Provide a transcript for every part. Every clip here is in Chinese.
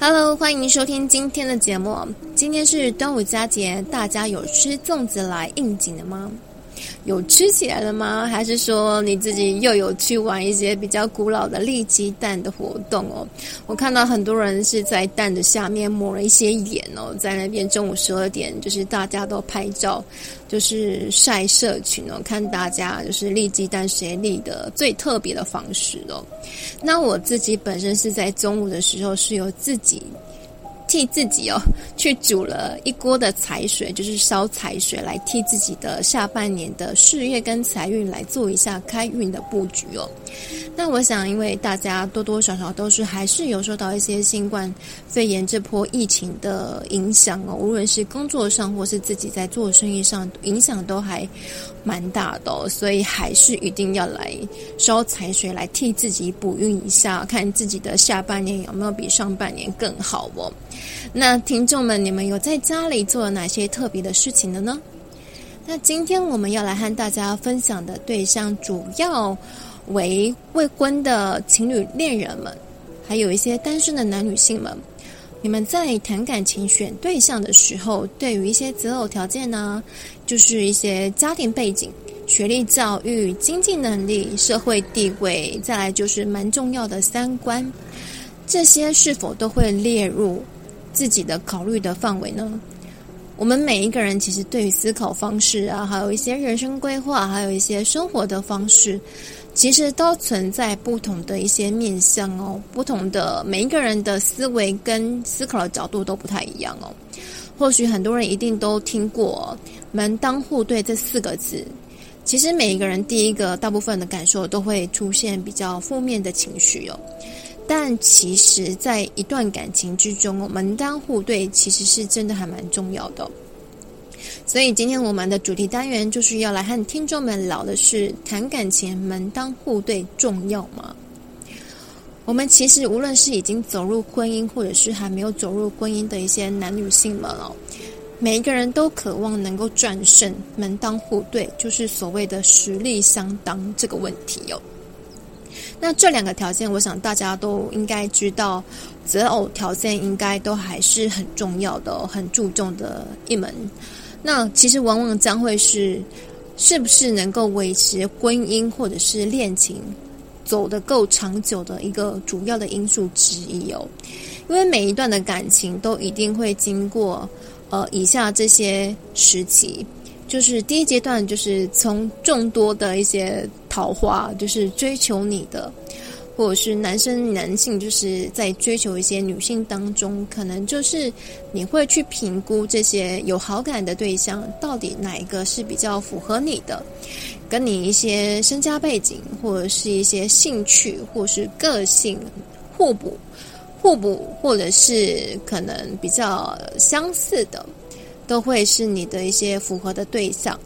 Hello，欢迎收听今天的节目。今天是端午佳节，大家有吃粽子来应景的吗？有吃起来了吗？还是说你自己又有去玩一些比较古老的立鸡蛋的活动哦？我看到很多人是在蛋的下面抹了一些盐哦，在那边中午十二点，就是大家都拍照，就是晒社群哦，看大家就是立鸡蛋谁立的最特别的方式哦。那我自己本身是在中午的时候是有自己。替自己哦，去煮了一锅的财水，就是烧财水，来替自己的下半年的事业跟财运来做一下开运的布局哦。那我想，因为大家多多少少都是还是有受到一些新冠肺炎这波疫情的影响哦，无论是工作上或是自己在做生意上，影响都还蛮大的哦，所以还是一定要来烧财水，来替自己补运一下，看自己的下半年有没有比上半年更好哦。那听众们，你们有在家里做了哪些特别的事情的呢？那今天我们要来和大家分享的对象，主要为未婚的情侣恋人们，还有一些单身的男女性们。你们在谈感情、选对象的时候，对于一些择偶条件呢，就是一些家庭背景、学历、教育、经济能力、社会地位，再来就是蛮重要的三观，这些是否都会列入自己的考虑的范围呢？我们每一个人其实对于思考方式啊，还有一些人生规划，还有一些生活的方式，其实都存在不同的一些面向哦。不同的每一个人的思维跟思考的角度都不太一样哦。或许很多人一定都听过“门当户对”这四个字，其实每一个人第一个大部分的感受都会出现比较负面的情绪哦。但其实，在一段感情之中，门当户对其实是真的还蛮重要的。所以，今天我们的主题单元就是要来和听众们聊的是：谈感情门当户对重要吗？我们其实无论是已经走入婚姻，或者是还没有走入婚姻的一些男女性们哦，每一个人都渴望能够战胜门当户对，就是所谓的实力相当这个问题哦。那这两个条件，我想大家都应该知道，择偶条件应该都还是很重要的、很注重的一门。那其实往往将会是，是不是能够维持婚姻或者是恋情走得够长久的一个主要的因素之一哦。因为每一段的感情都一定会经过呃以下这些时期。就是第一阶段，就是从众多的一些桃花，就是追求你的，或者是男生男性，就是在追求一些女性当中，可能就是你会去评估这些有好感的对象，到底哪一个是比较符合你的，跟你一些身家背景，或者是一些兴趣，或是个性互补，互补，或者是可能比较相似的。都会是你的一些符合的对象，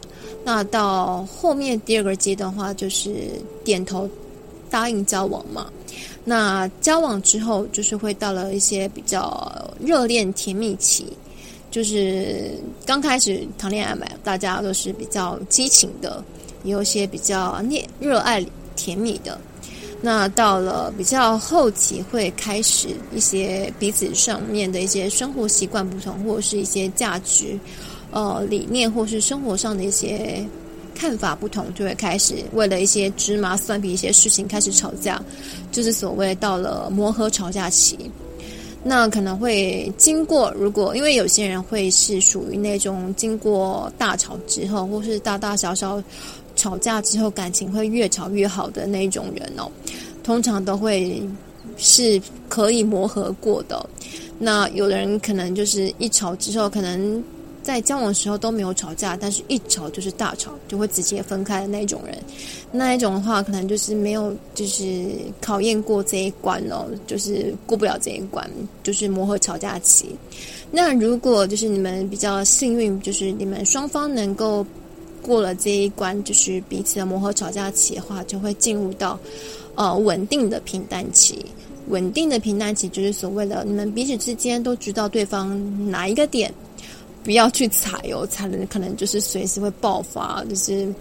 那到后面第二个阶段的话，就是点头答应交往嘛。那交往之后，就是会到了一些比较热恋甜蜜期，就是刚开始谈恋爱嘛，大家都是比较激情的，也有一些比较热热爱甜蜜的。那到了比较后期，会开始一些彼此上面的一些生活习惯不同，或者是一些价值、呃理念，或是生活上的一些看法不同，就会开始为了一些芝麻蒜皮一些事情开始吵架，就是所谓到了磨合吵架期。那可能会经过，如果因为有些人会是属于那种经过大吵之后，或是大大小小。吵架之后，感情会越吵越好的那种人哦，通常都会是可以磨合过的。那有的人可能就是一吵之后，可能在交往的时候都没有吵架，但是一吵就是大吵，就会直接分开的那一种人。那一种的话，可能就是没有就是考验过这一关哦，就是过不了这一关，就是磨合吵架期。那如果就是你们比较幸运，就是你们双方能够。过了这一关，就是彼此的磨合吵架期的话，就会进入到呃稳定的平淡期。稳定的平淡期就是所谓的你们彼此之间都知道对方哪一个点不要去踩哦，踩了可能就是随时会爆发，就是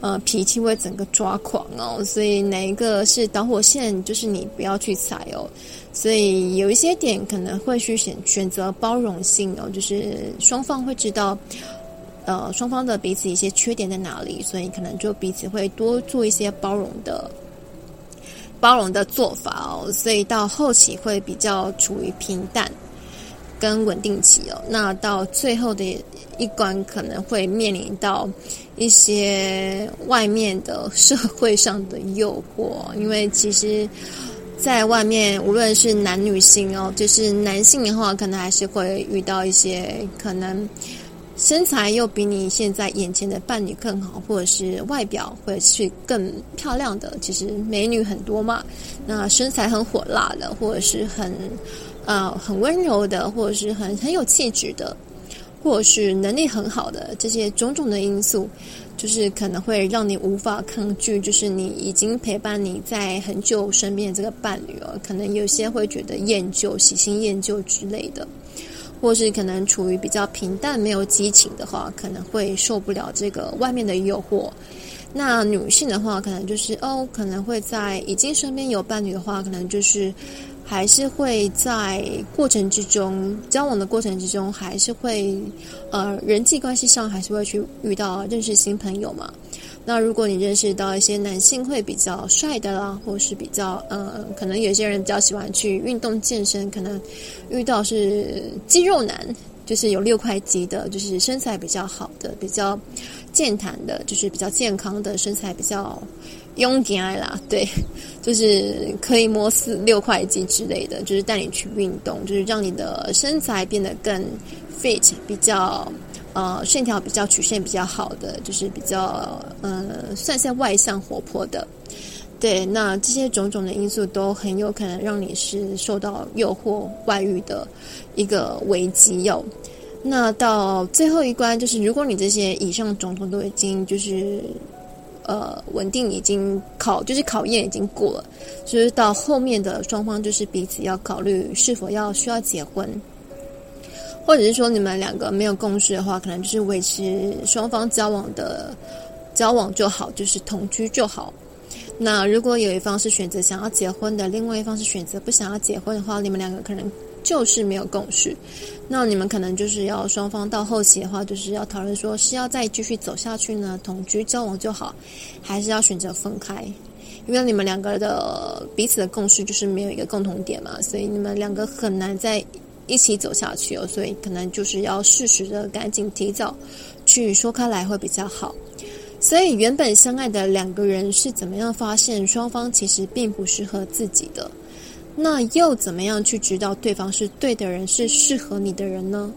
呃脾气会整个抓狂哦。所以哪一个是导火线，就是你不要去踩哦。所以有一些点可能会去选选择包容性哦，就是双方会知道，呃，双方的彼此一些缺点在哪里，所以可能就彼此会多做一些包容的。包容的做法哦，所以到后期会比较处于平淡跟稳定期哦。那到最后的一关可能会面临到一些外面的社会上的诱惑，因为其实在外面无论是男女性哦，就是男性的话，可能还是会遇到一些可能。身材又比你现在眼前的伴侣更好，或者是外表会是更漂亮的，其实美女很多嘛。那身材很火辣的，或者是很呃很温柔的，或者是很很有气质的，或者是能力很好的，这些种种的因素，就是可能会让你无法抗拒。就是你已经陪伴你在很久身边的这个伴侣哦，可能有些会觉得厌旧、喜新厌旧之类的。或是可能处于比较平淡、没有激情的话，可能会受不了这个外面的诱惑。那女性的话，可能就是哦，可能会在已经身边有伴侣的话，可能就是还是会在过程之中交往的过程之中，还是会呃人际关系上还是会去遇到认识新朋友嘛。那如果你认识到一些男性会比较帅的啦，或是比较呃，可能有些人比较喜欢去运动健身，可能遇到是肌肉男，就是有六块肌的，就是身材比较好的，比较健谈的，就是比较健康的身材比较勇健啦，对，就是可以摸四六块肌之类的，就是带你去运动，就是让你的身材变得更 fit，比较。呃，线条比较曲线比较好的，就是比较呃，算是外向活泼的。对，那这些种种的因素都很有可能让你是受到诱惑外遇的一个危机哟。那到最后一关，就是如果你这些以上种种都已经就是呃稳定，已经考就是考验已经过了，就是到后面的双方就是彼此要考虑是否要需要结婚。或者是说你们两个没有共识的话，可能就是维持双方交往的交往就好，就是同居就好。那如果有一方是选择想要结婚的，另外一方是选择不想要结婚的话，你们两个可能就是没有共识。那你们可能就是要双方到后期的话，就是要讨论说是要再继续走下去呢，同居交往就好，还是要选择分开？因为你们两个的彼此的共识就是没有一个共同点嘛，所以你们两个很难在。一起走下去哦，所以可能就是要适时的赶紧提早去说开来会比较好。所以原本相爱的两个人是怎么样发现双方其实并不适合自己的？那又怎么样去知道对方是对的人，是适合你的人呢？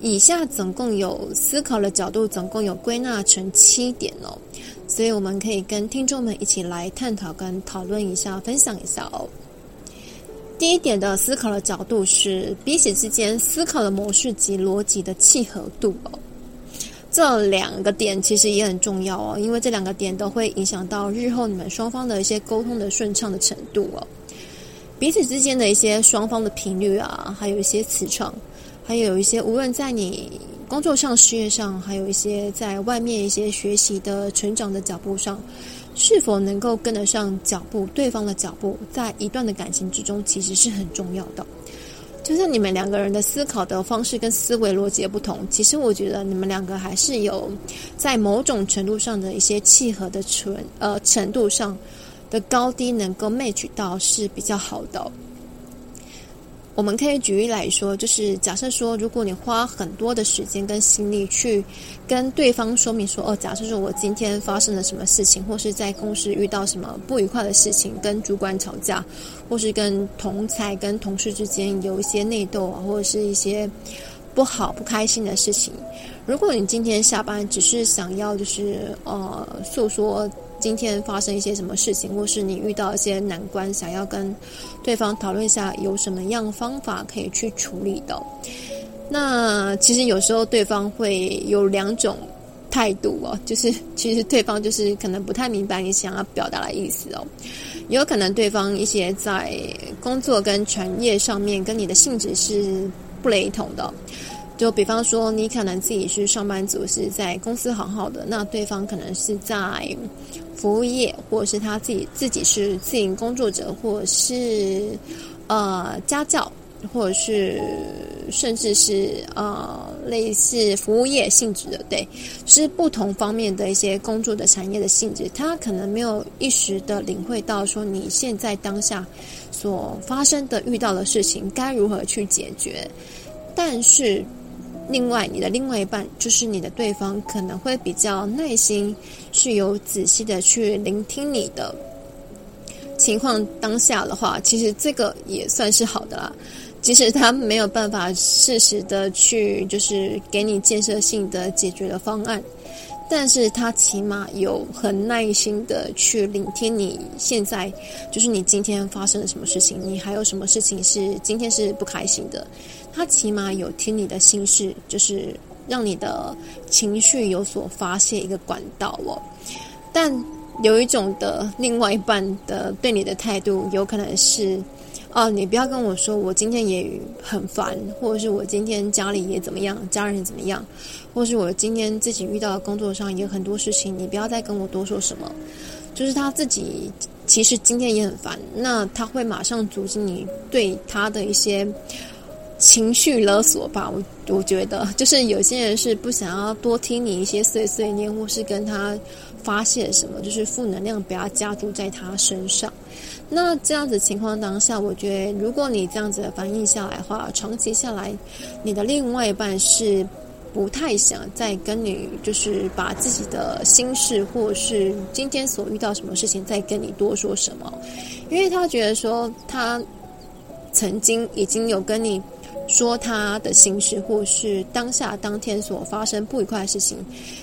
以下总共有思考的角度，总共有归纳成七点哦，所以我们可以跟听众们一起来探讨跟讨论一下，分享一下哦。第一点的思考的角度是彼此之间思考的模式及逻辑的契合度哦，这两个点其实也很重要哦，因为这两个点都会影响到日后你们双方的一些沟通的顺畅的程度哦。彼此之间的一些双方的频率啊，还有一些磁场，还有一些无论在你工作上、事业上，还有一些在外面一些学习的成长的脚步上。是否能够跟得上脚步，对方的脚步，在一段的感情之中，其实是很重要的。就像你们两个人的思考的方式跟思维逻辑不同，其实我觉得你们两个还是有在某种程度上的一些契合的程呃程度上的高低能够 match 到是比较好的。我们可以举例来说，就是假设说，如果你花很多的时间跟心力去跟对方说明说，哦，假设说我今天发生了什么事情，或是在公司遇到什么不愉快的事情，跟主管吵架，或是跟同才、跟同事之间有一些内斗啊，或者是一些不好、不开心的事情。如果你今天下班只是想要就是呃诉说。今天发生一些什么事情，或是你遇到一些难关，想要跟对方讨论一下，有什么样方法可以去处理的？那其实有时候对方会有两种态度哦，就是其实对方就是可能不太明白你想要表达的意思哦，有可能对方一些在工作跟传业上面跟你的性质是不雷同的。就比方说，你可能自己是上班族，是在公司好好的，那对方可能是在服务业，或者是他自己自己是自营工作者，或者是呃家教，或者是甚至是呃类似服务业性质的，对，是不同方面的一些工作的产业的性质，他可能没有一时的领会到说你现在当下所发生的遇到的事情该如何去解决，但是。另外，你的另外一半就是你的对方，可能会比较耐心，是有仔细的去聆听你的情况。当下的话，其实这个也算是好的啦。即使他没有办法适时的去，就是给你建设性的解决的方案。但是他起码有很耐心的去聆听你现在，就是你今天发生了什么事情，你还有什么事情是今天是不开心的，他起码有听你的心事，就是让你的情绪有所发泄一个管道哦。但有一种的另外一半的对你的态度，有可能是。哦，你不要跟我说，我今天也很烦，或者是我今天家里也怎么样，家人怎么样，或是我今天自己遇到的工作上也有很多事情，你不要再跟我多说什么。就是他自己其实今天也很烦，那他会马上阻止你对他的一些情绪勒索吧。我我觉得，就是有些人是不想要多听你一些碎碎念，或是跟他发泄什么，就是负能量不要加注在他身上。那这样子情况当下，我觉得如果你这样子反应下来的话，长期下来，你的另外一半是不太想再跟你就是把自己的心事，或是今天所遇到什么事情再跟你多说什么，因为他觉得说他曾经已经有跟你。说他的心事，或是当下当天所发生不愉快的事情，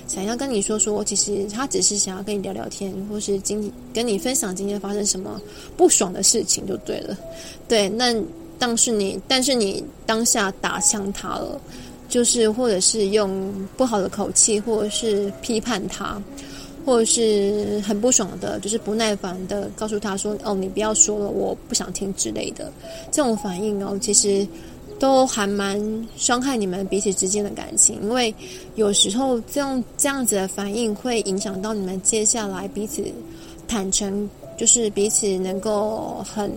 想要跟你说说，其实他只是想要跟你聊聊天，或是今跟你分享今天发生什么不爽的事情就对了。对，那但是你，但是你当下打枪他了，就是或者是用不好的口气，或者是批判他，或者是很不爽的，就是不耐烦的告诉他说：“哦，你不要说了，我不想听之类的。”这种反应哦，其实。都还蛮伤害你们彼此之间的感情，因为有时候这样这样子的反应会影响到你们接下来彼此坦诚，就是彼此能够很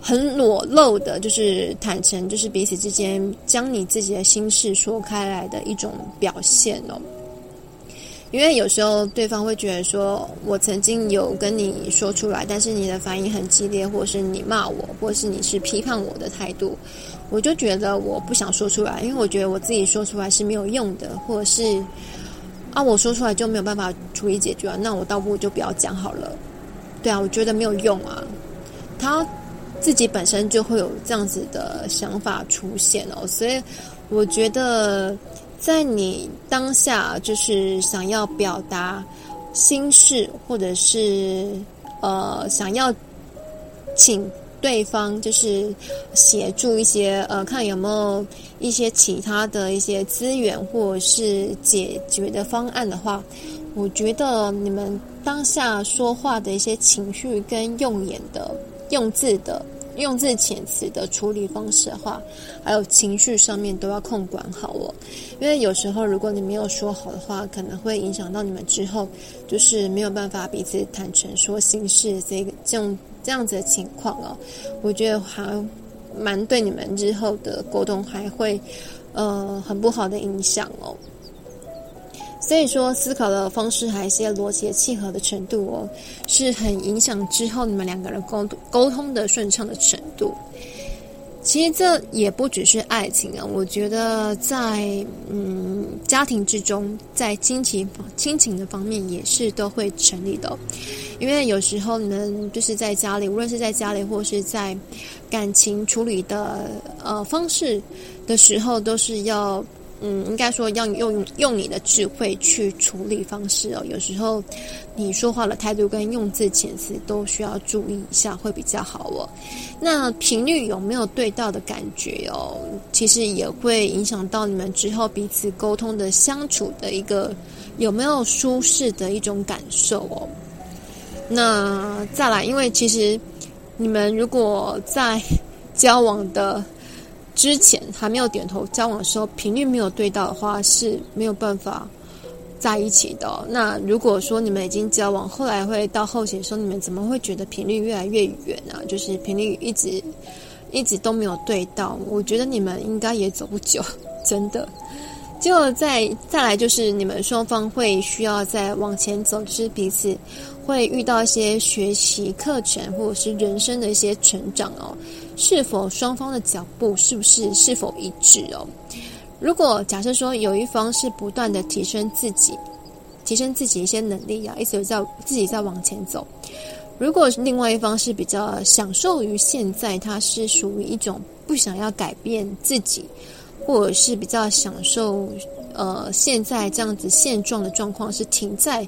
很裸露的，就是坦诚，就是彼此之间将你自己的心事说开来的一种表现哦。因为有时候对方会觉得说，我曾经有跟你说出来，但是你的反应很激烈，或是你骂我，或是你是批判我的态度。我就觉得我不想说出来，因为我觉得我自己说出来是没有用的，或者是啊，我说出来就没有办法处理解决，那我倒不如就不要讲好了。对啊，我觉得没有用啊。他自己本身就会有这样子的想法出现哦，所以我觉得在你当下就是想要表达心事，或者是呃想要请。对方就是协助一些呃，看有没有一些其他的一些资源或者是解决的方案的话，我觉得你们当下说话的一些情绪跟用眼的用字的用字遣词的处理方式的话，还有情绪上面都要控管好哦。因为有时候如果你没有说好的话，可能会影响到你们之后就是没有办法彼此坦诚说心事这个这种。这样子的情况哦，我觉得还蛮对你们日后的沟通还会呃很不好的影响哦。所以说，思考的方式还有一些逻辑契合的程度哦，是很影响之后你们两个人沟沟通的顺畅的程度。其实这也不只是爱情啊，我觉得在嗯家庭之中，在亲情亲情的方面也是都会成立的。因为有时候你们就是在家里，无论是在家里或是在感情处理的呃方式的时候，都是要。嗯，应该说要用用你的智慧去处理方式哦。有时候你说话的态度跟用字遣词都需要注意一下，会比较好哦。那频率有没有对到的感觉哦？其实也会影响到你们之后彼此沟通的相处的一个有没有舒适的一种感受哦。那再来，因为其实你们如果在交往的。之前还没有点头交往的时候，频率没有对到的话，是没有办法在一起的。那如果说你们已经交往，后来会到后期的时候，你们怎么会觉得频率越来越远呢？就是频率一直一直都没有对到，我觉得你们应该也走不久，真的。就再再来，就是你们双方会需要再往前走，就是彼此会遇到一些学习课程，或者是人生的一些成长哦。是否双方的脚步是不是是否一致哦？如果假设说有一方是不断的提升自己，提升自己一些能力啊，一直在自己在往前走；如果另外一方是比较享受于现在，他是属于一种不想要改变自己。或者是比较享受，呃，现在这样子现状的状况是停在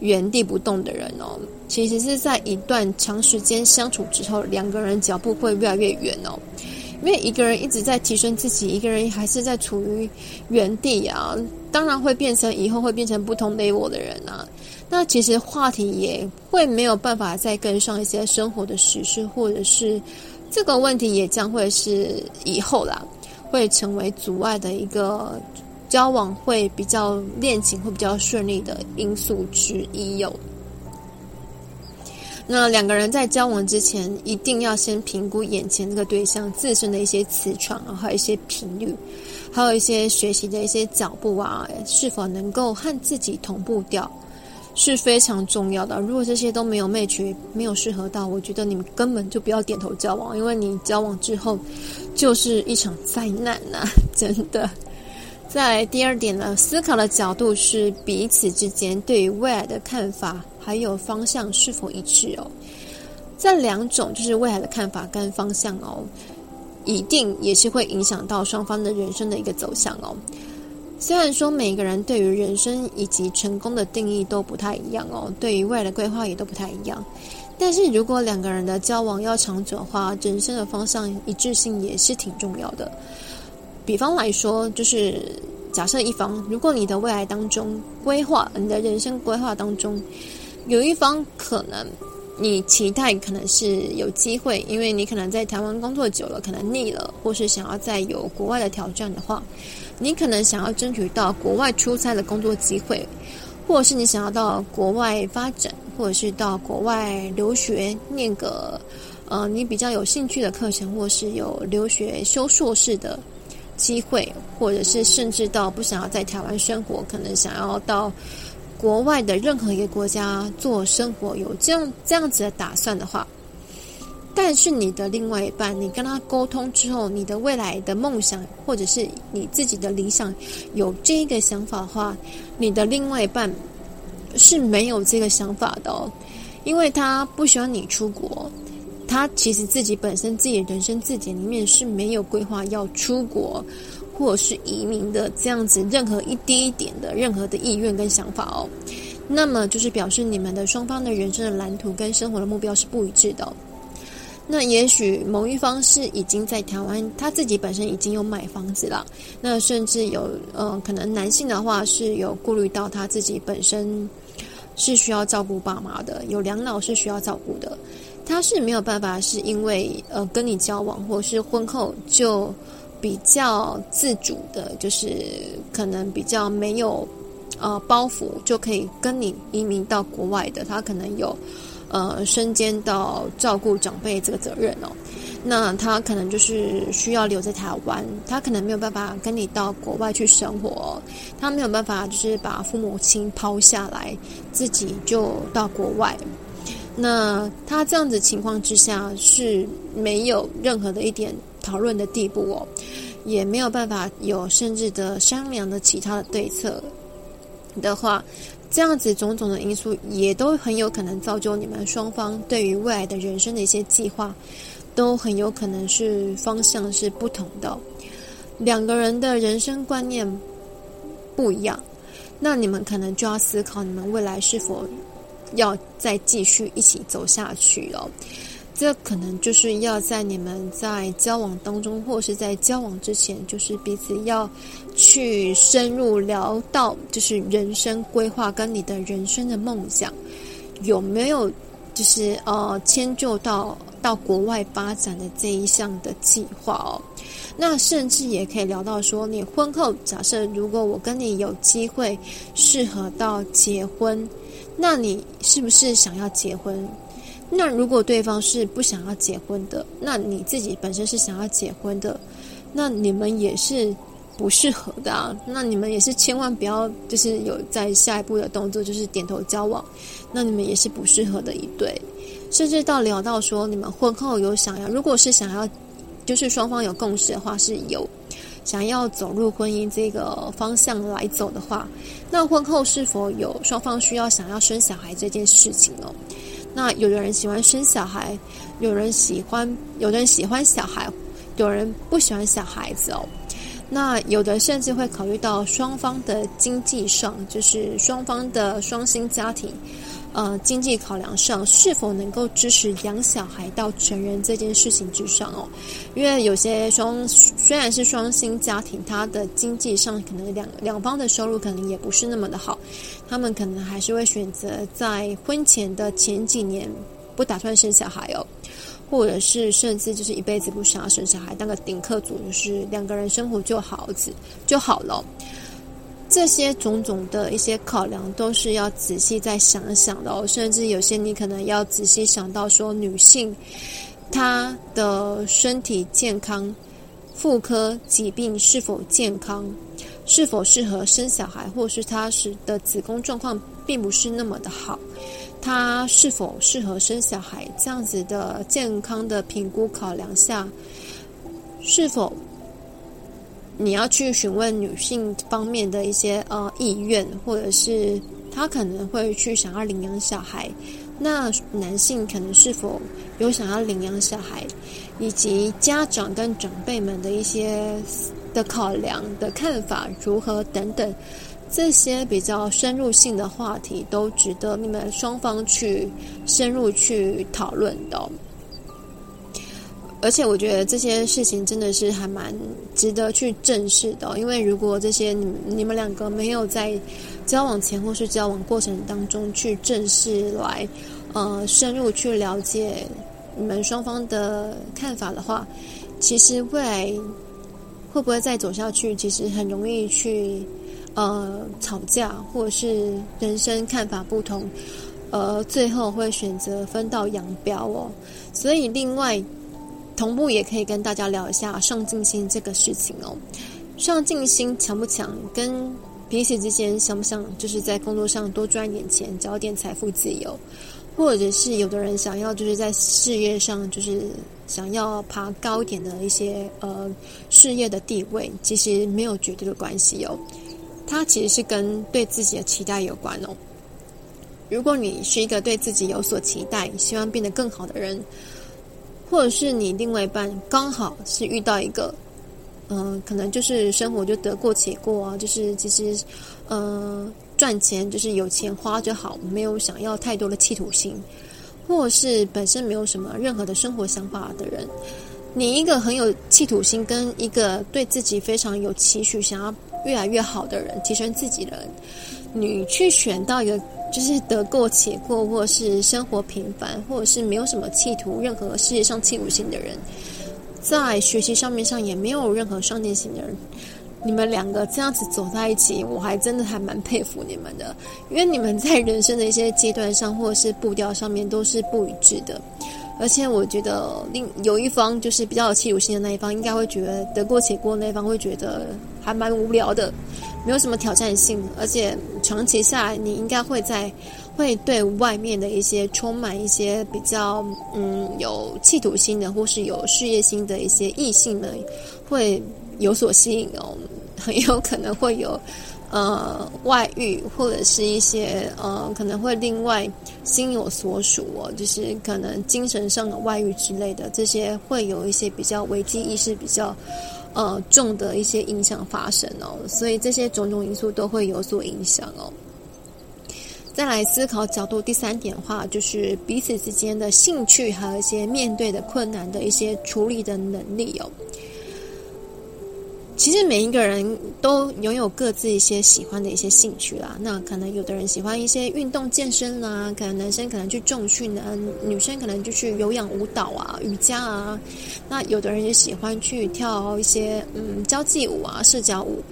原地不动的人哦。其实是在一段长时间相处之后，两个人脚步会越来越远哦。因为一个人一直在提升自己，一个人还是在处于原地啊，当然会变成以后会变成不同 level 的人啊。那其实话题也会没有办法再跟上一些生活的时事，或者是这个问题也将会是以后啦。会成为阻碍的一个交往会比较恋情会比较顺利的因素之一哟。那两个人在交往之前，一定要先评估眼前这个对象自身的一些磁场啊，还有一些频率，还有一些学习的一些脚步啊，是否能够和自己同步掉。是非常重要的。如果这些都没有 match，没有适合到，我觉得你们根本就不要点头交往，因为你交往之后就是一场灾难呐、真的。在第二点呢，思考的角度是彼此之间对于未来的看法还有方向是否一致哦。这两种就是未来的看法跟方向哦，一定也是会影响到双方的人生的一个走向哦。虽然说每个人对于人生以及成功的定义都不太一样哦，对于未来的规划也都不太一样。但是如果两个人的交往要长久的话，人生的方向一致性也是挺重要的。比方来说，就是假设一方，如果你的未来当中规划，你的人生规划当中有一方可能你期待可能是有机会，因为你可能在台湾工作久了，可能腻了，或是想要再有国外的挑战的话。你可能想要争取到国外出差的工作机会，或者是你想要到国外发展，或者是到国外留学念个呃你比较有兴趣的课程，或是有留学修硕士的机会，或者是甚至到不想要在台湾生活，可能想要到国外的任何一个国家做生活，有这样这样子的打算的话。但是你的另外一半，你跟他沟通之后，你的未来的梦想或者是你自己的理想有这个想法的话，你的另外一半是没有这个想法的哦，因为他不喜欢你出国，他其实自己本身自己人生字典里面是没有规划要出国或是移民的这样子任何一滴一点的任何的意愿跟想法哦，那么就是表示你们的双方的人生的蓝图跟生活的目标是不一致的。那也许某一方是已经在台湾，他自己本身已经有买房子了。那甚至有，呃，可能男性的话是有顾虑到他自己本身是需要照顾爸妈的，有两老是需要照顾的。他是没有办法，是因为呃跟你交往或是婚后就比较自主的，就是可能比较没有呃包袱，就可以跟你移民到国外的。他可能有。呃，身兼到照顾长辈这个责任哦，那他可能就是需要留在台湾，他可能没有办法跟你到国外去生活，他没有办法就是把父母亲抛下来，自己就到国外。那他这样子情况之下是没有任何的一点讨论的地步哦，也没有办法有甚至的商量的其他的对策的话。这样子种种的因素也都很有可能造就你们双方对于未来的人生的一些计划，都很有可能是方向是不同的。两个人的人生观念不一样，那你们可能就要思考你们未来是否要再继续一起走下去了。这可能就是要在你们在交往当中，或是在交往之前，就是彼此要去深入聊到，就是人生规划跟你的人生的梦想有没有，就是呃迁就到到国外发展的这一项的计划哦。那甚至也可以聊到说，你婚后假设如果我跟你有机会适合到结婚，那你是不是想要结婚？那如果对方是不想要结婚的，那你自己本身是想要结婚的，那你们也是不适合的啊。那你们也是千万不要就是有在下一步的动作，就是点头交往，那你们也是不适合的一对。甚至到聊到说，你们婚后有想要，如果是想要，就是双方有共识的话，是有想要走入婚姻这个方向来走的话，那婚后是否有双方需要想要生小孩这件事情哦？那有的人喜欢生小孩，有人喜欢，有的人喜欢小孩，有人不喜欢小孩子哦。那有的甚至会考虑到双方的经济上，就是双方的双薪家庭，呃，经济考量上是否能够支持养小孩到成人这件事情之上哦。因为有些双虽然是双薪家庭，他的经济上可能两两方的收入可能也不是那么的好。他们可能还是会选择在婚前的前几年不打算生小孩哦，或者是甚至就是一辈子不想要生小孩，当个顶客族，就是两个人生活就好子就好了。这些种种的一些考量都是要仔细再想想的哦，甚至有些你可能要仔细想到说，女性她的身体健康、妇科疾病是否健康。是否适合生小孩，或是她是的子宫状况并不是那么的好，她是否适合生小孩？这样子的健康的评估考量下，是否你要去询问女性方面的一些呃意愿，或者是他可能会去想要领养小孩？那男性可能是否有想要领养小孩，以及家长跟长辈们的一些。的考量的看法如何等等，这些比较深入性的话题都值得你们双方去深入去讨论的。而且我觉得这些事情真的是还蛮值得去正视的，因为如果这些你你们两个没有在交往前或是交往过程当中去正视来，呃，深入去了解你们双方的看法的话，其实未来。会不会再走下去？其实很容易去，呃，吵架，或者是人生看法不同，呃，最后会选择分道扬镳哦。所以，另外同步也可以跟大家聊一下上进心这个事情哦。上进心强不强，跟彼此之间想不想，就是在工作上多赚一点钱，找点财富自由。或者是有的人想要就是在事业上就是想要爬高一点的一些呃事业的地位，其实没有绝对的关系哦。它其实是跟对自己的期待有关哦。如果你是一个对自己有所期待，希望变得更好的人，或者是你另外一半刚好是遇到一个嗯、可能就是生活就得过且过啊，就是其实嗯。呃赚钱就是有钱花就好，没有想要太多的企图心，或是本身没有什么任何的生活想法的人。你一个很有企图心，跟一个对自己非常有期许，想要越来越好的人，提升自己的人，你去选到一个就是得过且过，或者是生活平凡，或者是没有什么企图，任何事业上企图心的人，在学习上面上也没有任何上进心的人。你们两个这样子走在一起，我还真的还蛮佩服你们的，因为你们在人生的一些阶段上，或者是步调上面都是不一致的。而且我觉得另有一方就是比较有企图心的那一方，应该会觉得得过且过那一方会觉得还蛮无聊的，没有什么挑战性。而且长期下来，你应该会在会对外面的一些充满一些比较嗯有企图心的，或是有事业心的一些异性呢会有所吸引哦。很有可能会有，呃，外遇或者是一些呃，可能会另外心有所属哦，就是可能精神上的外遇之类的，这些会有一些比较危机意识比较呃重的一些影响发生哦，所以这些种种因素都会有所影响哦。再来思考角度，第三点的话，就是彼此之间的兴趣，还有一些面对的困难的一些处理的能力哦。其实每一个人都拥有各自一些喜欢的一些兴趣啦。那可能有的人喜欢一些运动健身啦，可能男生可能去重训啊，女生可能就去有氧舞蹈啊、瑜伽啊。那有的人也喜欢去跳一些嗯交际舞啊、社交舞。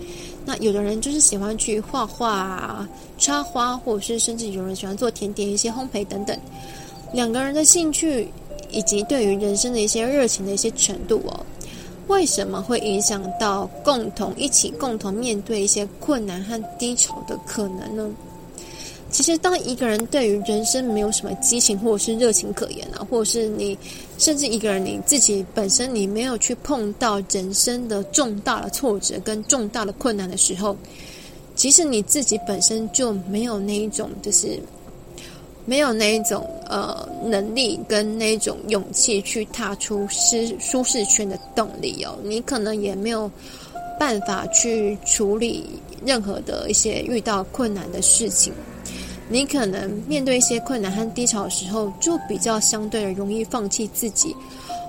那有的人就是喜欢去画画啊、插花，或者是甚至有人喜欢做甜点、一些烘焙等等。两个人的兴趣以及对于人生的一些热情的一些程度哦。为什么会影响到共同一起共同面对一些困难和低潮的可能呢？其实，当一个人对于人生没有什么激情或者是热情可言啊，或者是你甚至一个人你自己本身你没有去碰到人生的重大的挫折跟重大的困难的时候，其实你自己本身就没有那一种就是。没有那一种呃能力跟那种勇气去踏出舒舒适圈的动力哦，你可能也没有办法去处理任何的一些遇到困难的事情。你可能面对一些困难和低潮的时候，就比较相对的容易放弃自己，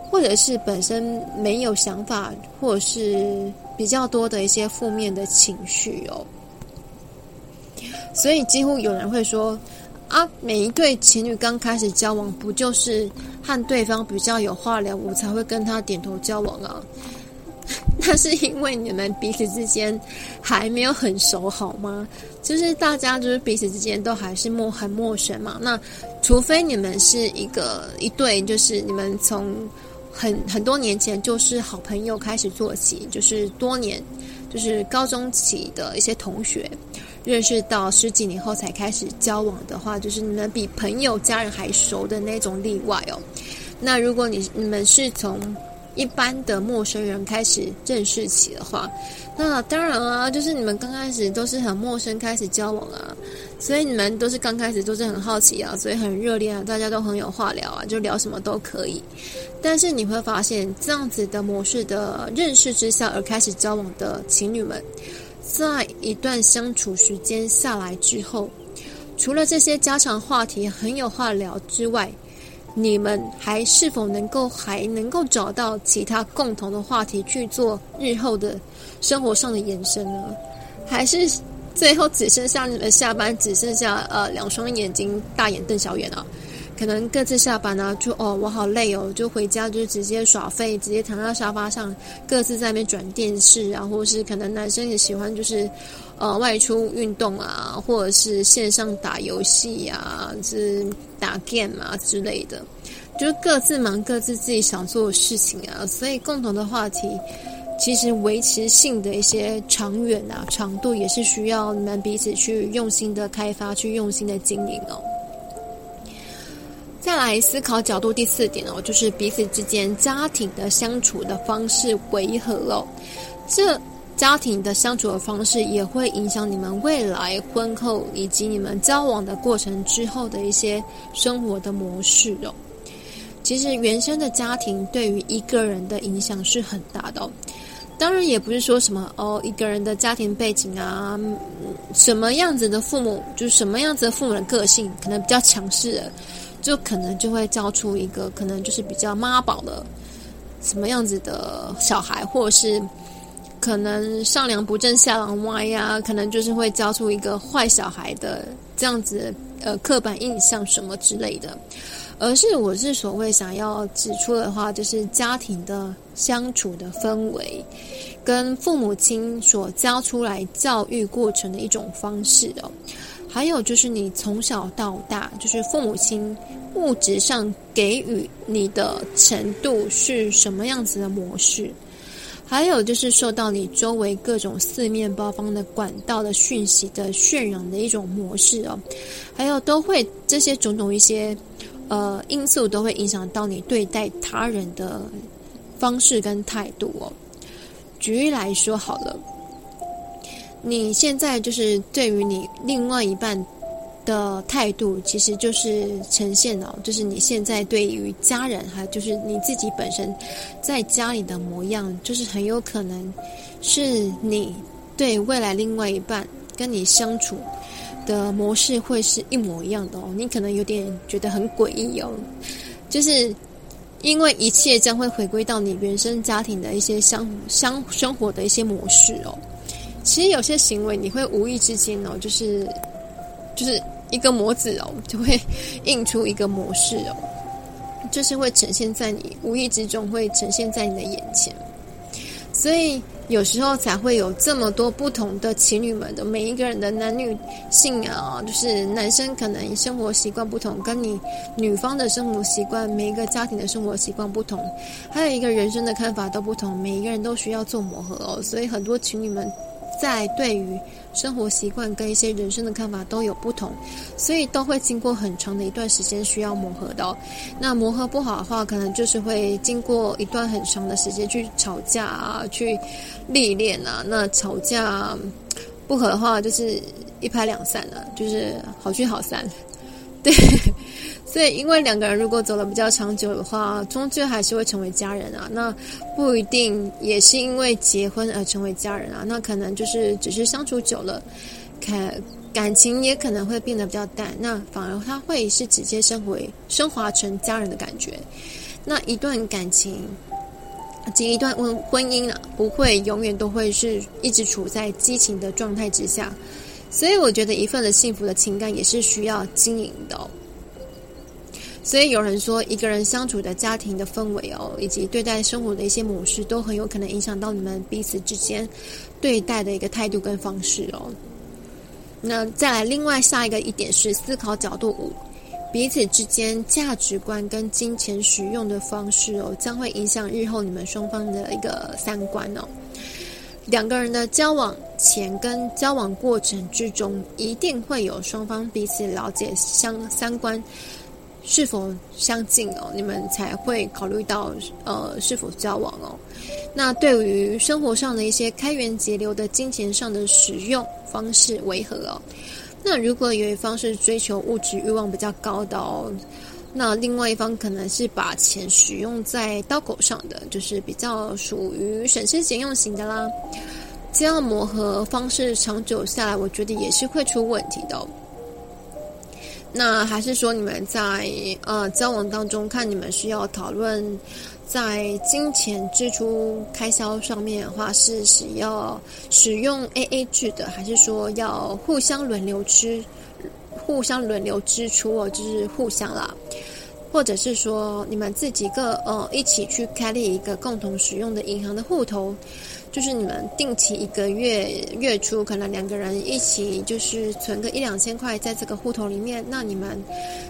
或者是本身没有想法，或者是比较多的一些负面的情绪哦。所以几乎有人会说。啊，每一对情侣刚开始交往，不就是和对方比较有话聊，我才会跟他点头交往啊？那是因为你们彼此之间还没有很熟，好吗？就是大家就是彼此之间都还是陌很陌生嘛。那除非你们是一个一对，就是你们从很很多年前就是好朋友开始做起，就是多年，就是高中起的一些同学。认识到十几年后才开始交往的话，就是你们比朋友、家人还熟的那种例外哦。那如果你你们是从一般的陌生人开始认识起的话，那当然啊，就是你们刚开始都是很陌生开始交往啊，所以你们都是刚开始都是很好奇啊，所以很热烈啊，大家都很有话聊啊，就聊什么都可以。但是你会发现，这样子的模式的认识之下而开始交往的情侣们。在一段相处时间下来之后，除了这些家常话题很有话聊之外，你们还是否能够还能够找到其他共同的话题去做日后的生活上的延伸呢？还是最后只剩下你们下班只剩下呃两双眼睛大眼瞪小眼啊？可能各自下班啊，就哦，我好累哦，就回家就直接耍废，直接躺在沙发上，各自在那边转电视啊，或是可能男生也喜欢就是，呃，外出运动啊，或者是线上打游戏啊，是打 game 啊之类的，就各自忙各自自己想做的事情啊，所以共同的话题，其实维持性的一些长远啊，长度也是需要你们彼此去用心的开发，去用心的经营哦。再来思考角度，第四点哦，就是彼此之间家庭的相处的方式为何哦？这家庭的相处的方式也会影响你们未来婚后以及你们交往的过程之后的一些生活的模式哦。其实原生的家庭对于一个人的影响是很大的哦。当然也不是说什么哦，一个人的家庭背景啊，什么样子的父母，就是什么样子的父母的个性可能比较强势的。就可能就会教出一个可能就是比较妈宝的什么样子的小孩，或者是可能上梁不正下梁歪呀，可能就是会教出一个坏小孩的这样子呃刻板印象什么之类的。而是我是所谓想要指出的话，就是家庭的相处的氛围，跟父母亲所教出来教育过程的一种方式哦。还有就是你从小到大，就是父母亲物质上给予你的程度是什么样子的模式？还有就是受到你周围各种四面八方的管道的讯息的渲染的一种模式哦。还有都会这些种种一些呃因素都会影响到你对待他人的方式跟态度哦。举例来说好了。你现在就是对于你另外一半的态度，其实就是呈现了，就是你现在对于家人，还有就是你自己本身在家里的模样，就是很有可能是你对未来另外一半跟你相处的模式会是一模一样的哦。你可能有点觉得很诡异哦，就是因为一切将会回归到你原生家庭的一些相相生活的一些模式哦。其实有些行为你会无意之间哦，就是就是一个模子哦，就会印出一个模式哦，就是会呈现在你无意之中，会呈现在你的眼前，所以。有时候才会有这么多不同的情侣们的每一个人的男女性啊，就是男生可能生活习惯不同，跟你女方的生活习惯，每一个家庭的生活习惯不同，还有一个人生的看法都不同，每一个人都需要做磨合哦，所以很多情侣们在对于。生活习惯跟一些人生的看法都有不同，所以都会经过很长的一段时间需要磨合的。哦那磨合不好的话，可能就是会经过一段很长的时间去吵架啊，去历练啊。那吵架不合的话，就是一拍两散了，就是好聚好散。对。所以，因为两个人如果走得比较长久的话，终究还是会成为家人啊。那不一定也是因为结婚而成为家人啊。那可能就是只是相处久了，感感情也可能会变得比较淡。那反而他会是直接升回升华成家人的感觉。那一段感情及一段婚婚姻啊，不会永远都会是一直处在激情的状态之下。所以，我觉得一份的幸福的情感也是需要经营的。所以有人说，一个人相处的家庭的氛围哦，以及对待生活的一些模式，都很有可能影响到你们彼此之间对待的一个态度跟方式哦。那再来，另外下一个一点是思考角度五，彼此之间价值观跟金钱使用的方式哦，将会影响日后你们双方的一个三观哦。两个人的交往前跟交往过程之中，一定会有双方彼此了解相三观。是否相近哦？你们才会考虑到呃是否交往哦。那对于生活上的一些开源节流的金钱上的使用方式为何哦？那如果有一方是追求物质欲望比较高的哦，那另外一方可能是把钱使用在刀口上的，就是比较属于省吃俭用型的啦。这样磨合方式长久下来，我觉得也是会出问题的。那还是说你们在呃交往当中，看你们需要讨论在金钱支出开销上面的话，是使要使用 AA 制的，还是说要互相轮流吃，互相轮流支出哦，就是互相啦，或者是说你们自己个呃一起去开立一个共同使用的银行的户头。就是你们定期一个月月初，可能两个人一起就是存个一两千块在这个户头里面。那你们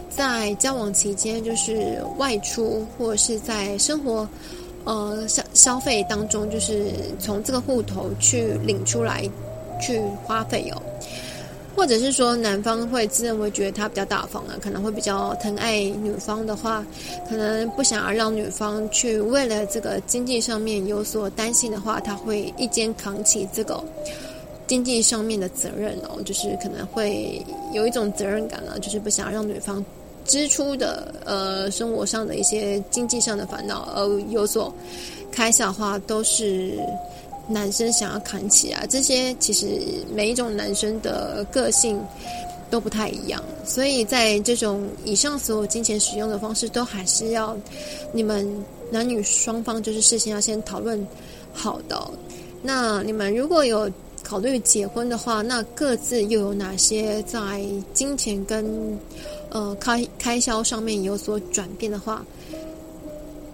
在交往期间，就是外出或者是在生活呃消消费当中，就是从这个户头去领出来去花费哦。或者是说，男方会自认为觉得他比较大方啊，可能会比较疼爱女方的话，可能不想要让女方去为了这个经济上面有所担心的话，他会一肩扛起这个经济上面的责任哦，就是可能会有一种责任感了，就是不想让女方支出的呃生活上的一些经济上的烦恼而有所开销的话，都是。男生想要扛起啊，这些其实每一种男生的个性都不太一样，所以在这种以上所有金钱使用的方式，都还是要你们男女双方就是事先要先讨论好的。那你们如果有考虑结婚的话，那各自又有哪些在金钱跟呃开开销上面有所转变的话？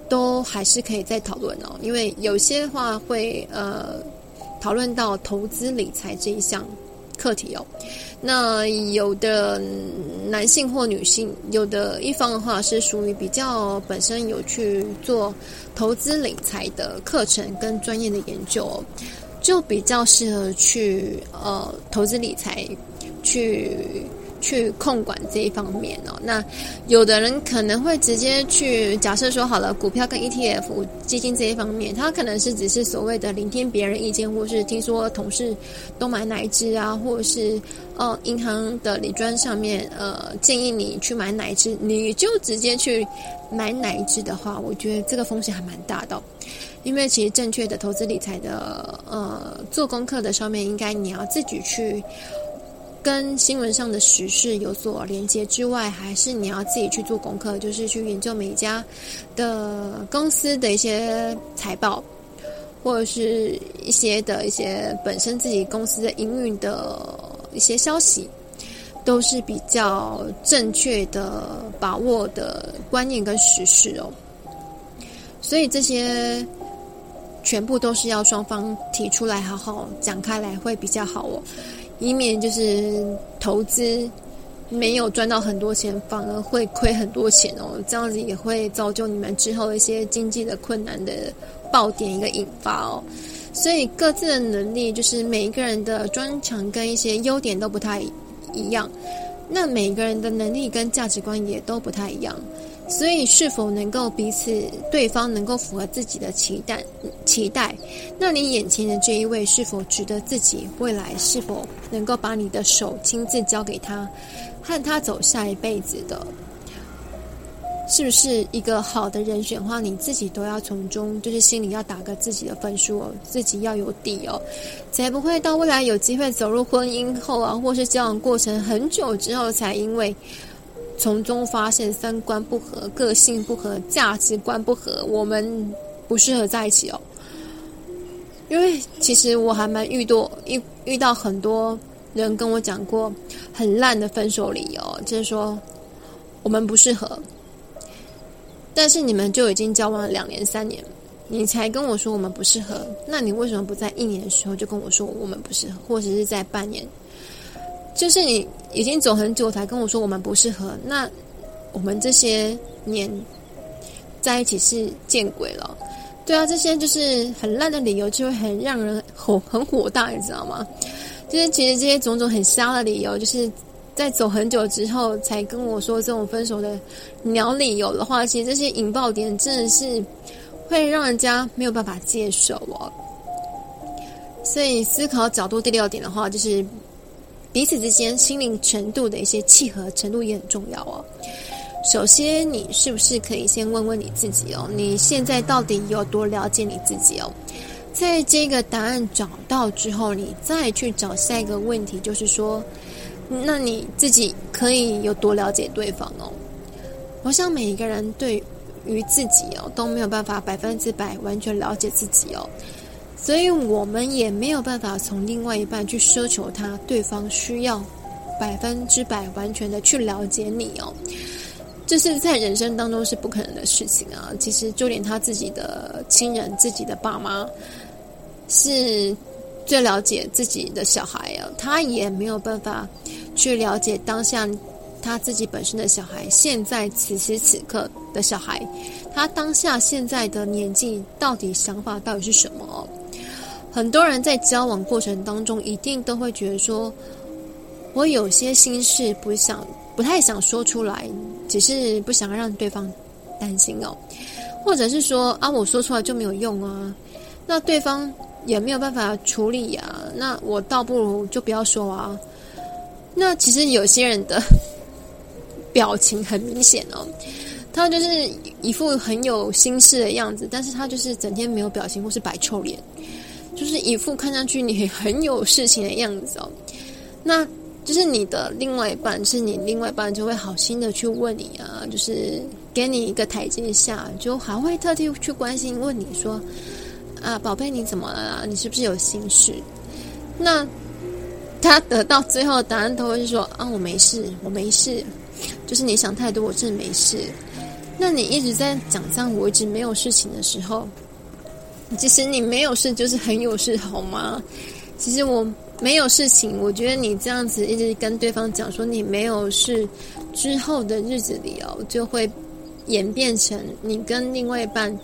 都还是可以再讨论哦，因为有些话会呃讨论到投资理财这一项课题哦。那有的男性或女性，有的一方的话是属于比较本身有去做投资理财的课程跟专业的研究哦，就比较适合去呃投资理财去。去控管这一方面哦，那有的人可能会直接去假设说好了，股票跟 ETF 基金这一方面，他可能是只是所谓的聆听别人意见，或是听说同事都买哪一支啊，或是呃银行的理专上面呃建议你去买哪一支，你就直接去买哪一支的话，我觉得这个风险还蛮大的，因为其实正确的投资理财的呃做功课的上面，应该你要自己去。跟新闻上的时事有所连接之外，还是你要自己去做功课，就是去研究每一家的公司的一些财报，或者是一些的一些本身自己公司的营运的一些消息，都是比较正确的把握的观念跟时事哦。所以这些全部都是要双方提出来，好好讲开来会比较好哦。以免就是投资没有赚到很多钱，反而会亏很多钱哦。这样子也会造就你们之后一些经济的困难的爆点一个引发哦。所以各自的能力，就是每一个人的专长跟一些优点都不太一样。那每一个人的能力跟价值观也都不太一样。所以，是否能够彼此对方能够符合自己的期待？期待？那你眼前的这一位是否值得自己未来是否能够把你的手亲自交给他，和他走下一辈子的？是不是一个好的人选的话，你自己都要从中就是心里要打个自己的分数哦，自己要有底哦，才不会到未来有机会走入婚姻后啊，或是交往过程很久之后才因为。从中发现三观不合、个性不合、价值观不合，我们不适合在一起哦。因为其实我还蛮遇到遇遇到很多人跟我讲过很烂的分手理由，就是说我们不适合。但是你们就已经交往了两年、三年，你才跟我说我们不适合，那你为什么不在一年的时候就跟我说我们不适合，或者是在半年？就是你已经走很久才跟我说我们不适合，那我们这些年在一起是见鬼了。对啊，这些就是很烂的理由，就会很让人火很火大，你知道吗？就是其实这些种种很瞎的理由，就是在走很久之后才跟我说这种分手的鸟理由的话，其实这些引爆点真的是会让人家没有办法接受哦。所以思考角度第六点的话，就是。彼此之间心灵程度的一些契合程度也很重要哦。首先，你是不是可以先问问你自己哦？你现在到底有多了解你自己哦？在这个答案找到之后，你再去找下一个问题，就是说，那你自己可以有多了解对方哦？我想每一个人对于自己哦都没有办法百分之百完全了解自己哦。所以我们也没有办法从另外一半去奢求他，对方需要百分之百完全的去了解你哦，这是在人生当中是不可能的事情啊。其实就连他自己的亲人、自己的爸妈，是最了解自己的小孩啊，他也没有办法去了解当下他自己本身的小孩，现在此时此刻的小孩，他当下现在的年纪到底想法到底是什么？很多人在交往过程当中，一定都会觉得说，我有些心事不想、不太想说出来，只是不想让对方担心哦，或者是说啊，我说出来就没有用啊，那对方也没有办法处理呀，那我倒不如就不要说啊。那其实有些人的表情很明显哦，他就是一副很有心事的样子，但是他就是整天没有表情或是摆臭脸。就是一副看上去你很有事情的样子哦，那就是你的另外一半，是你另外一半就会好心的去问你啊，就是给你一个台阶下，就还会特地去关心问你说啊，宝贝你怎么了？你是不是有心事？那他得到最后的答案都会是说啊，我没事，我没事，就是你想太多，我真的没事。那你一直在讲这样，我一直没有事情的时候。其实你没有事就是很有事，好吗？其实我没有事情，我觉得你这样子一直跟对方讲说你没有事，之后的日子里哦，就会演变成你跟另外一半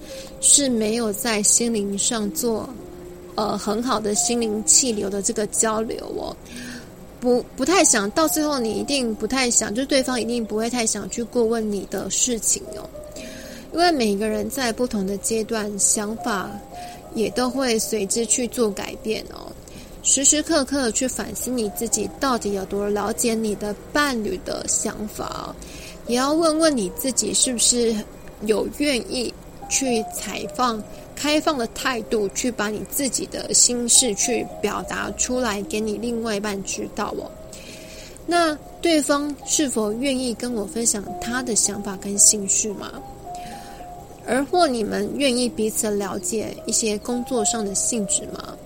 是没有在心灵上做呃很好的心灵气流的这个交流哦，不不太想到最后你一定不太想，就是对方一定不会太想去过问你的事情哦。因为每个人在不同的阶段，想法也都会随之去做改变哦。时时刻刻去反思你自己到底有多了解你的伴侣的想法，也要问问你自己是不是有愿意去采访、开放的态度，去把你自己的心事去表达出来，给你另外一半知道哦。那对方是否愿意跟我分享他的想法跟兴趣吗？而或你们愿意彼此了解一些工作上的性质吗？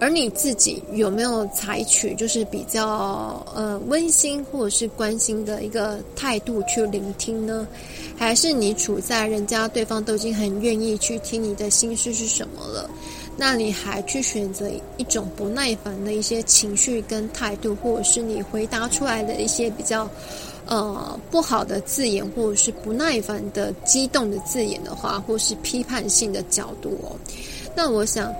而你自己有没有采取就是比较呃温馨或者是关心的一个态度去聆听呢？还是你处在人家对方都已经很愿意去听你的心事是什么了，那你还去选择一种不耐烦的一些情绪跟态度，或者是你回答出来的一些比较呃不好的字眼，或者是不耐烦的激动的字眼的话，或是批判性的角度哦，那我想。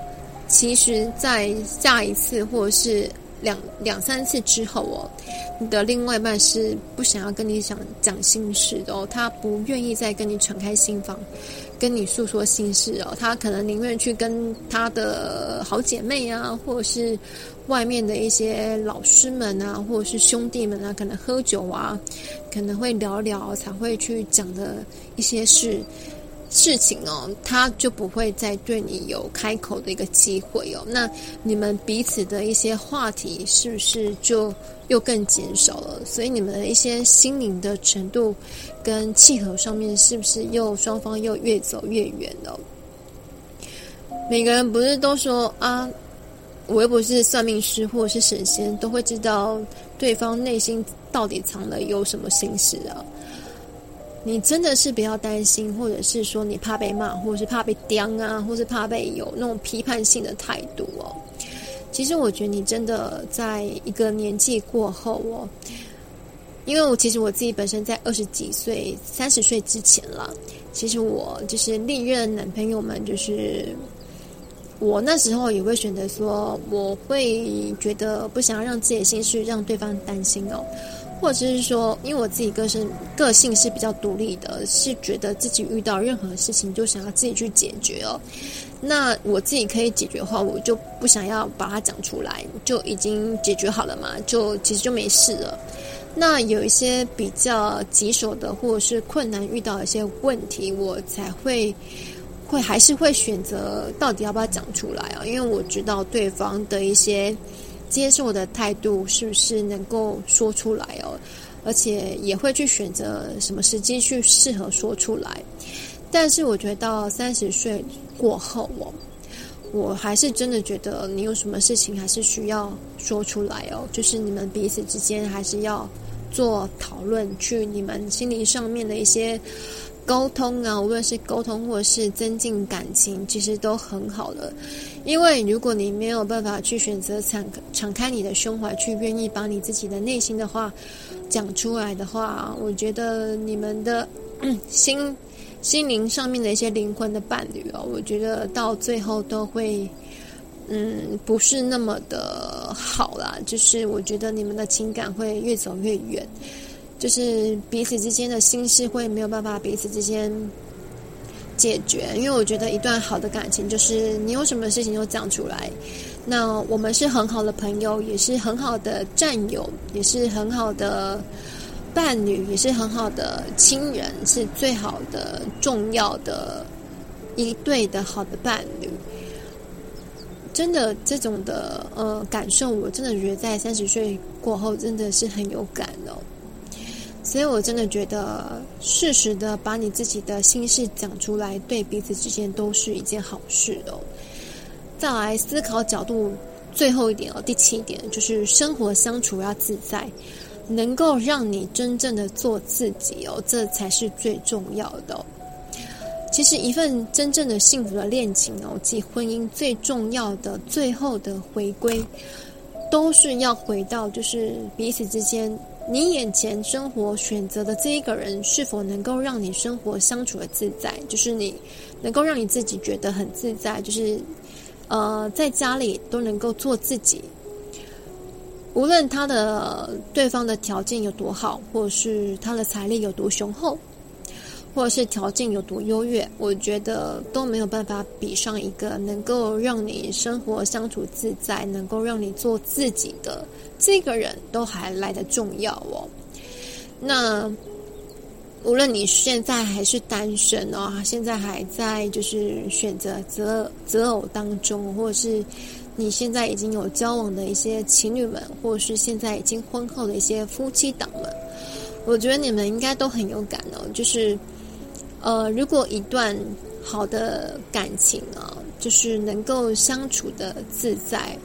其实，在下一次或者是两两三次之后哦，你的另外一半是不想要跟你讲讲心事的哦，他不愿意再跟你敞开心房，跟你诉说心事哦，他可能宁愿去跟他的好姐妹啊，或者是外面的一些老师们啊，或者是兄弟们啊，可能喝酒啊，可能会聊聊才会去讲的一些事。事情哦，他就不会再对你有开口的一个机会哦。那你们彼此的一些话题是不是就又更减少了？所以你们的一些心灵的程度跟契合上面，是不是又双方又越走越远了？每个人不是都说啊，我又不是算命师或者是神仙，都会知道对方内心到底藏了有什么心事啊？你真的是不要担心，或者是说你怕被骂，或者是怕被刁啊，或是怕被有那种批判性的态度哦。其实我觉得你真的在一个年纪过后哦，因为我其实我自己本身在二十几岁、三十岁之前了，其实我就是历任男朋友们，就是我那时候也会选择说，我会觉得不想要让自己的心事让对方担心哦。或者是说，因为我自己个性个性是比较独立的，是觉得自己遇到任何事情就想要自己去解决哦。那我自己可以解决的话，我就不想要把它讲出来，就已经解决好了嘛，就其实就没事了。那有一些比较棘手的或者是困难遇到一些问题，我才会会还是会选择到底要不要讲出来啊？因为我知道对方的一些。接受的态度是不是能够说出来哦？而且也会去选择什么时机去适合说出来。但是我觉得到三十岁过后哦，我还是真的觉得你有什么事情还是需要说出来哦。就是你们彼此之间还是要做讨论，去你们心灵上面的一些。沟通啊，无论是沟通或是增进感情，其实都很好的。因为如果你没有办法去选择敞敞开你的胸怀，去愿意把你自己的内心的话讲出来的话，我觉得你们的 心心灵上面的一些灵魂的伴侣哦，我觉得到最后都会嗯不是那么的好啦。就是我觉得你们的情感会越走越远。就是彼此之间的心事会没有办法彼此之间解决，因为我觉得一段好的感情就是你有什么事情就讲出来。那我们是很好的朋友，也是很好的战友，也是很好的伴侣，也是很好的亲人，是最好的重要的一对的好的伴侣。真的这种的呃感受，我真的觉得在三十岁过后真的是很有感哦。所以，我真的觉得，适时的把你自己的心事讲出来，对彼此之间都是一件好事哦。再来思考角度，最后一点哦，第七点就是生活相处要自在，能够让你真正的做自己哦，这才是最重要的。其实，一份真正的幸福的恋情哦，及婚姻最重要的最后的回归，都是要回到就是彼此之间。你眼前生活选择的这一个人，是否能够让你生活相处的自在？就是你能够让你自己觉得很自在，就是呃，在家里都能够做自己。无论他的对方的条件有多好，或者是他的财力有多雄厚。或者是条件有多优越，我觉得都没有办法比上一个能够让你生活相处自在、能够让你做自己的这个人都还来得重要哦。那无论你现在还是单身哦，现在还在就是选择择择偶当中，或者是你现在已经有交往的一些情侣们，或者是现在已经婚后的一些夫妻档们，我觉得你们应该都很有感哦。就是呃，如果一段好的感情啊，就是能够相处的自在。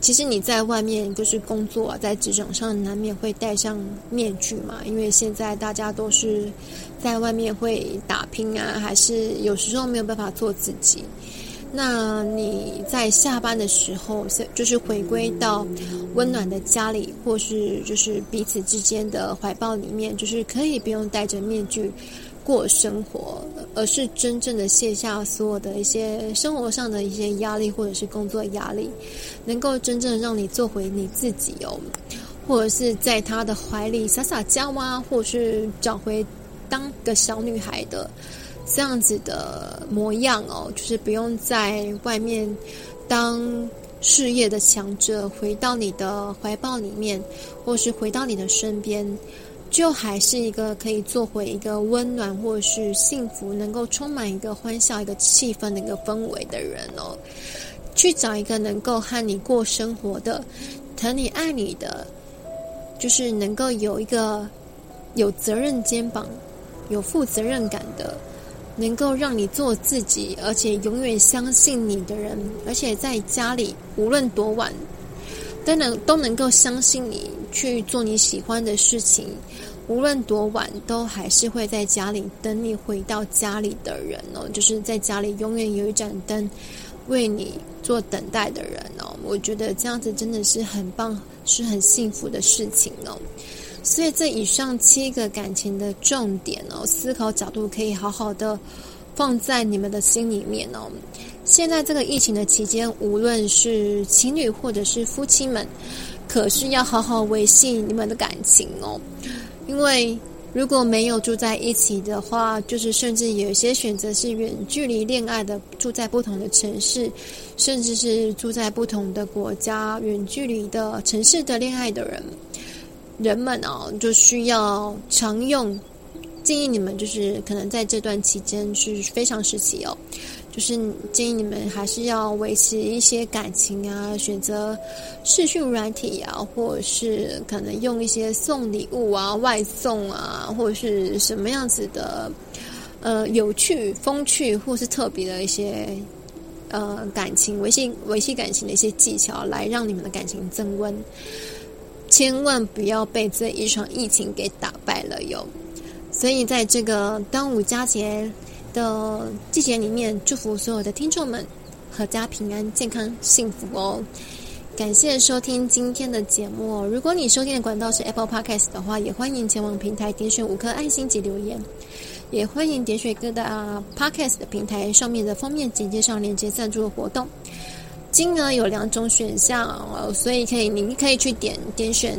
其实你在外面就是工作啊，在职场上难免会戴上面具嘛，因为现在大家都是在外面会打拼啊，还是有时候没有办法做自己。那你在下班的时候，就是回归到温暖的家里，或是就是彼此之间的怀抱里面，就是可以不用戴着面具。过生活，而是真正的卸下所有的一些生活上的一些压力，或者是工作压力，能够真正让你做回你自己哦，或者是在他的怀里撒撒娇啊，或者是找回当个小女孩的这样子的模样哦，就是不用在外面当事业的强者，回到你的怀抱里面，或是回到你的身边。就还是一个可以做回一个温暖或是幸福，能够充满一个欢笑、一个气氛的一个氛围的人哦。去找一个能够和你过生活的、疼你爱你的，就是能够有一个有责任肩膀、有负责任感的，能够让你做自己，而且永远相信你的人，而且在家里无论多晚，都能都能够相信你。去做你喜欢的事情，无论多晚，都还是会在家里等你回到家里的人哦。就是在家里永远有一盏灯为你做等待的人哦。我觉得这样子真的是很棒，是很幸福的事情哦。所以这以上七个感情的重点哦，思考角度可以好好的放在你们的心里面哦。现在这个疫情的期间，无论是情侣或者是夫妻们。可是要好好维系你们的感情哦，因为如果没有住在一起的话，就是甚至有一些选择是远距离恋爱的，住在不同的城市，甚至是住在不同的国家，远距离的城市的恋爱的人，人们哦，就需要常用，建议你们就是可能在这段期间是非常时期哦。就是建议你们还是要维持一些感情啊，选择视讯软体啊，或者是可能用一些送礼物啊、外送啊，或者是什么样子的呃有趣、风趣或是特别的一些呃感情维系维系感情的一些技巧，来让你们的感情增温。千万不要被这一场疫情给打败了哟！所以在这个端午佳节。的季节里面，祝福所有的听众们阖家平安、健康、幸福哦！感谢收听今天的节目。如果你收听的管道是 Apple Podcast 的话，也欢迎前往平台点选五颗爱心及留言，也欢迎点选各大 Podcast 的平台上面的封面简介上链接赞助的活动。金额有两种选项，所以可以，你可以去点点选，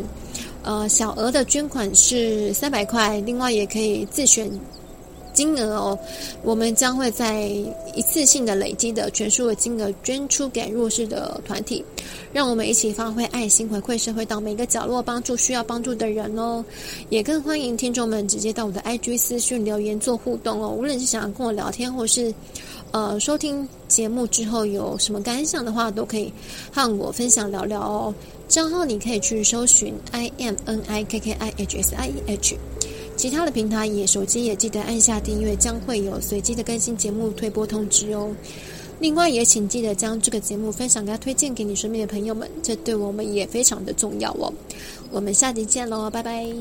呃，小额的捐款是三百块，另外也可以自选。金额哦，我们将会在一次性的累积的全数的金额捐出给弱势的团体，让我们一起发挥爱心回馈社会，到每个角落帮助需要帮助的人哦。也更欢迎听众们直接到我的 IG 私讯留言做互动哦。无论是想要跟我聊天，或是呃收听节目之后有什么感想的话，都可以和我分享聊聊哦。账号你可以去搜寻 I M N I K K I H S I E H。其他的平台也手机也记得按下订阅，将会有随机的更新节目推播通知哦。另外也请记得将这个节目分享给他，推荐给你身边的朋友们，这对我们也非常的重要哦。我们下集见喽，拜拜。